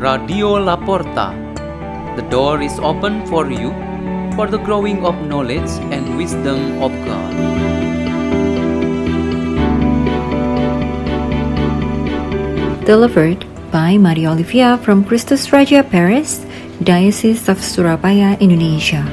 Radio Laporta. The door is open for you for the growing of knowledge and wisdom of God. Delivered by Maria Olivia from Christus Raja Paris, Diocese of Surabaya, Indonesia.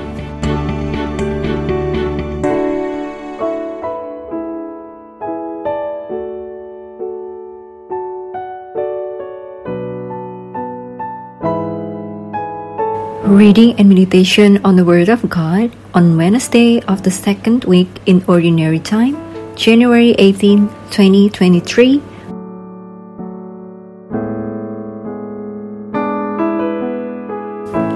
Reading and meditation on the Word of God on Wednesday of the second week in Ordinary Time, January 18, 2023.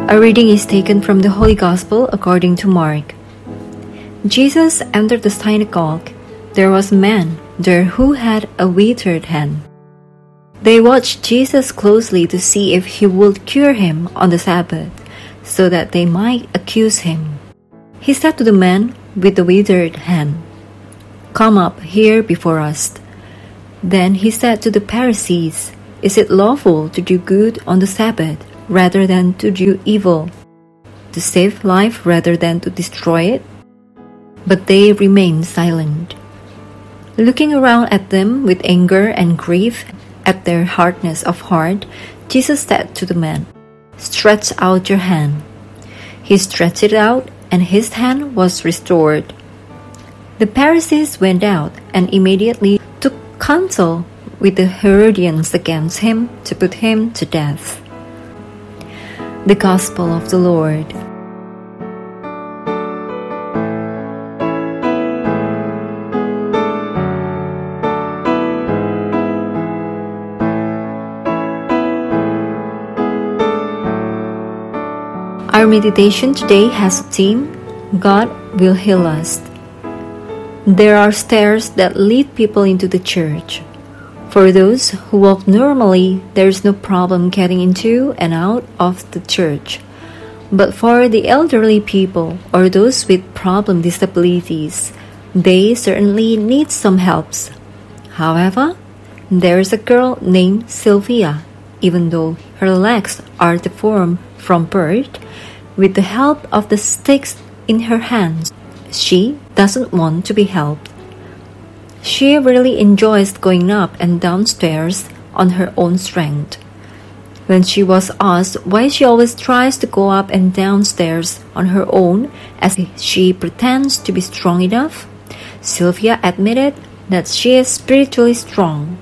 A reading is taken from the Holy Gospel according to Mark. Jesus entered the synagogue. There was a man there who had a withered hand. They watched Jesus closely to see if he would cure him on the Sabbath so that they might accuse him. He said to the man with the withered hand, Come up here before us. Then he said to the Pharisees, Is it lawful to do good on the Sabbath rather than to do evil? To save life rather than to destroy it? But they remained silent. Looking around at them with anger and grief at their hardness of heart, Jesus said to the man, Stretch out your hand. He stretched it out, and his hand was restored. The Pharisees went out and immediately took counsel with the Herodians against him to put him to death. The Gospel of the Lord. Our meditation today has a theme God will heal us. There are stairs that lead people into the church. For those who walk normally, there is no problem getting into and out of the church. But for the elderly people or those with problem disabilities, they certainly need some helps. However, there is a girl named Silvia. Even though her legs are deformed from birth, with the help of the sticks in her hands, she doesn't want to be helped. She really enjoys going up and downstairs on her own strength. When she was asked why she always tries to go up and downstairs on her own as she pretends to be strong enough, Silvia admitted that she is spiritually strong.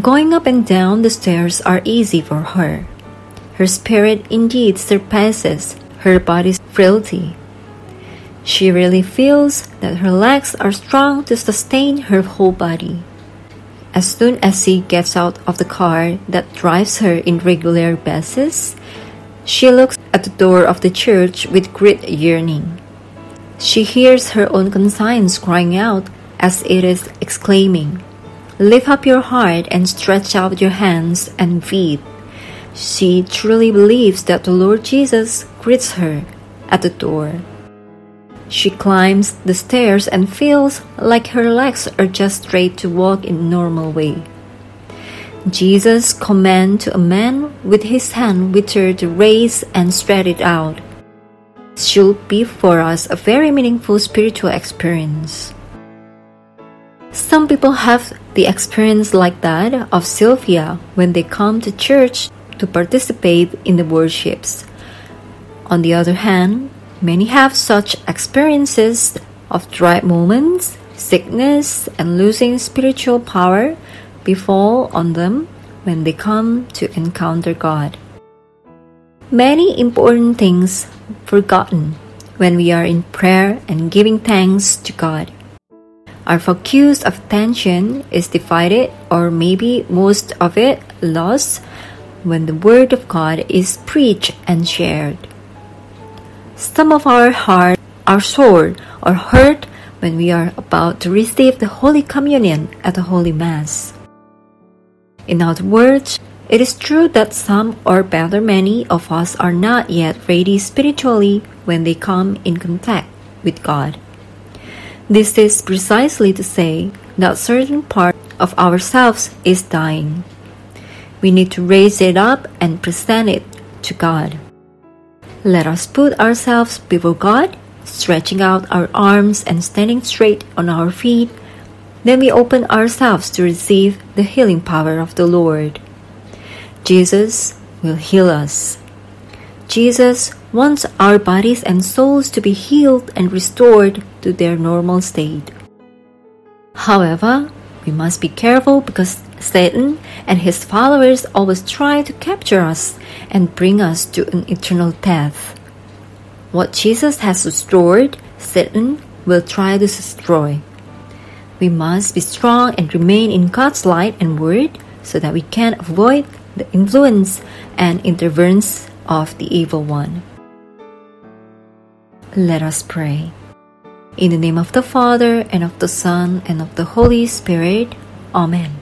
Going up and down the stairs are easy for her. Her spirit indeed surpasses her body's frailty. She really feels that her legs are strong to sustain her whole body. As soon as she gets out of the car that drives her in regular basis, she looks at the door of the church with great yearning. She hears her own conscience crying out as it is exclaiming, Lift up your heart and stretch out your hands and feet. She truly believes that the Lord Jesus greets her at the door. She climbs the stairs and feels like her legs are just straight to walk in normal way. Jesus' command to a man with his hand withered to raise and spread it out should be for us a very meaningful spiritual experience. Some people have the experience like that of Silvia when they come to church to participate in the worships. On the other hand, many have such experiences of dry moments, sickness, and losing spiritual power befall on them when they come to encounter God. Many important things forgotten when we are in prayer and giving thanks to God. Our focus of attention is divided or maybe most of it lost when the Word of God is preached and shared. Some of our hearts are sore or hurt when we are about to receive the Holy Communion at the Holy Mass. In other words, it is true that some or better many of us are not yet ready spiritually when they come in contact with God. This is precisely to say that certain part of ourselves is dying. We need to raise it up and present it to God. Let us put ourselves before God, stretching out our arms and standing straight on our feet. Then we open ourselves to receive the healing power of the Lord. Jesus will heal us. Jesus wants our bodies and souls to be healed and restored to their normal state. However, we must be careful because Satan and his followers always try to capture us and bring us to an eternal death. What Jesus has restored, Satan will try to destroy. We must be strong and remain in God's light and word so that we can avoid the influence and interference of the evil one. Let us pray. In the name of the Father, and of the Son, and of the Holy Spirit. Amen.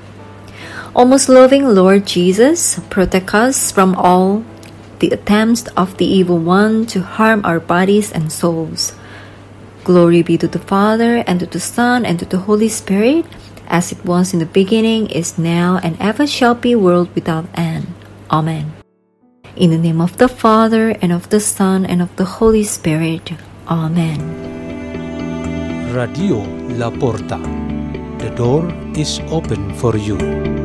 O most loving Lord Jesus, protect us from all the attempts of the evil one to harm our bodies and souls. Glory be to the Father, and to the Son, and to the Holy Spirit, as it was in the beginning, is now, and ever shall be, world without end. Amen. In the name of the Father, and of the Son, and of the Holy Spirit. Amen. Radio La Porta. The door is open for you.